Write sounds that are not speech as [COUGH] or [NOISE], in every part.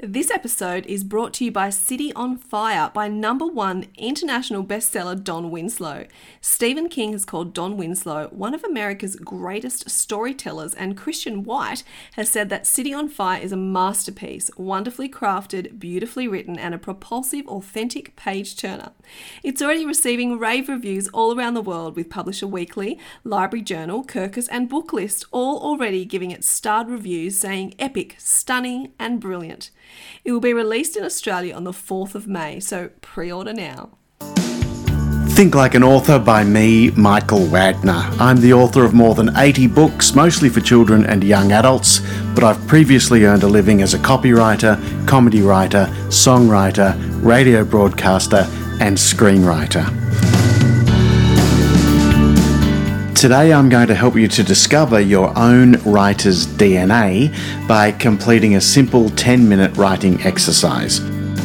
This episode is brought to you by City on Fire by number one international bestseller Don Winslow. Stephen King has called Don Winslow one of America's greatest storytellers, and Christian White has said that City on Fire is a masterpiece, wonderfully crafted, beautifully written, and a propulsive, authentic page turner. It's already receiving rave reviews all around the world with Publisher Weekly, Library Journal, Kirkus, and Booklist all already giving it starred reviews saying epic, stunning, and brilliant. It will be released in Australia on the 4th of May, so pre order now. Think Like an Author by me, Michael Wagner. I'm the author of more than 80 books, mostly for children and young adults, but I've previously earned a living as a copywriter, comedy writer, songwriter, radio broadcaster, and screenwriter. Today, I'm going to help you to discover your own writer's DNA by completing a simple 10 minute writing exercise.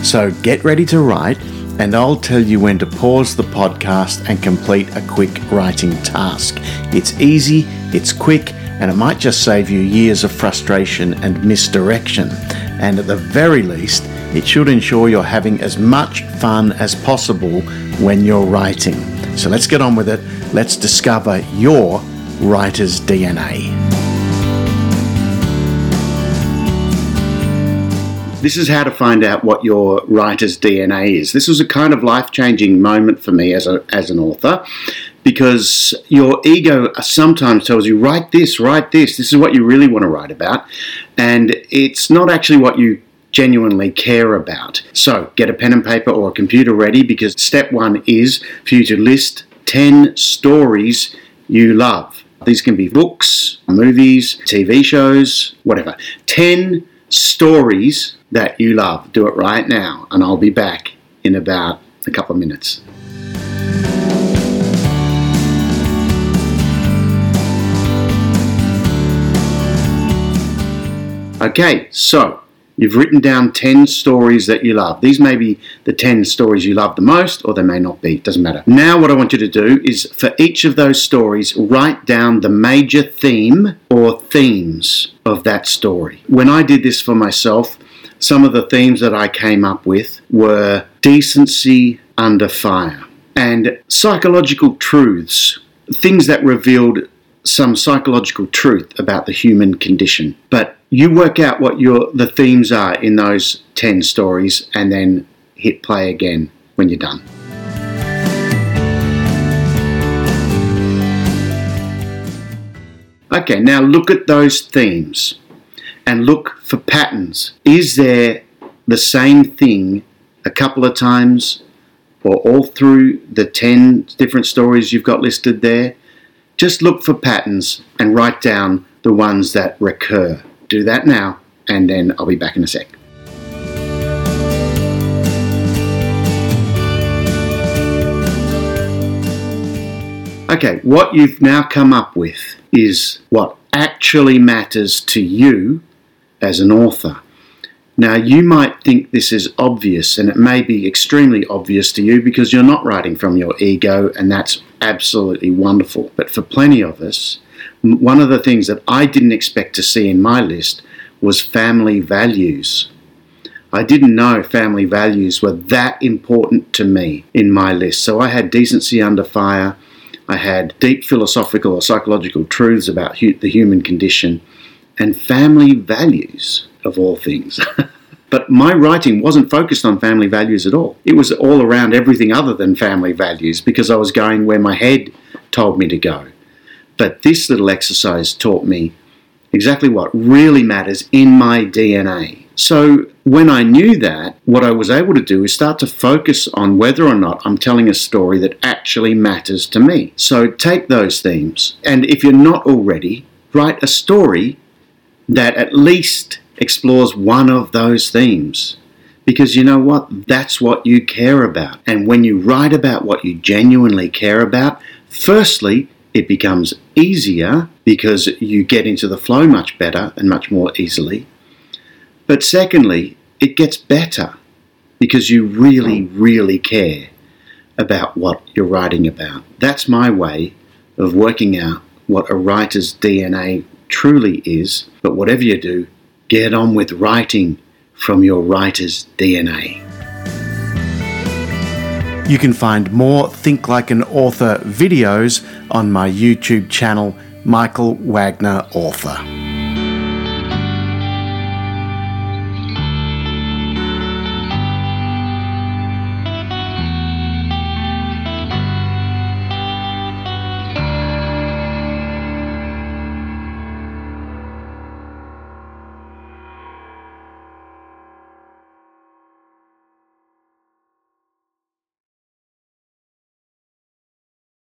So get ready to write, and I'll tell you when to pause the podcast and complete a quick writing task. It's easy, it's quick, and it might just save you years of frustration and misdirection. And at the very least, it should ensure you're having as much fun as possible when you're writing. So let's get on with it. Let's discover your writer's DNA. This is how to find out what your writer's DNA is. This was a kind of life changing moment for me as, a, as an author because your ego sometimes tells you, write this, write this, this is what you really want to write about. And it's not actually what you genuinely care about. So get a pen and paper or a computer ready because step one is for you to list 10 stories you love. These can be books, movies, TV shows, whatever. 10 stories that you love. Do it right now, and I'll be back in about a couple of minutes. Okay, so You've written down 10 stories that you love. These may be the 10 stories you love the most, or they may not be. It doesn't matter. Now, what I want you to do is for each of those stories, write down the major theme or themes of that story. When I did this for myself, some of the themes that I came up with were decency under fire and psychological truths, things that revealed some psychological truth about the human condition. But you work out what your the themes are in those 10 stories and then hit play again when you're done. Okay, now look at those themes and look for patterns. Is there the same thing a couple of times or all through the 10 different stories you've got listed there? Just look for patterns and write down the ones that recur. Do that now, and then I'll be back in a sec. Okay, what you've now come up with is what actually matters to you as an author. Now, you might think this is obvious, and it may be extremely obvious to you because you're not writing from your ego, and that's absolutely wonderful. But for plenty of us, one of the things that I didn't expect to see in my list was family values. I didn't know family values were that important to me in my list. So I had decency under fire, I had deep philosophical or psychological truths about hu- the human condition, and family values of all things. [LAUGHS] but my writing wasn't focused on family values at all. It was all around everything other than family values because I was going where my head told me to go. But this little exercise taught me exactly what really matters in my DNA. So when I knew that, what I was able to do is start to focus on whether or not I'm telling a story that actually matters to me. So take those themes, and if you're not already, write a story that at least explores one of those themes. Because you know what? That's what you care about. And when you write about what you genuinely care about, firstly, it becomes easier because you get into the flow much better and much more easily. But secondly, it gets better because you really, hmm. really care about what you're writing about. That's my way of working out what a writer's DNA truly is. But whatever you do, get on with writing from your writer's DNA. You can find more Think Like an Author videos on my YouTube channel, Michael Wagner Author.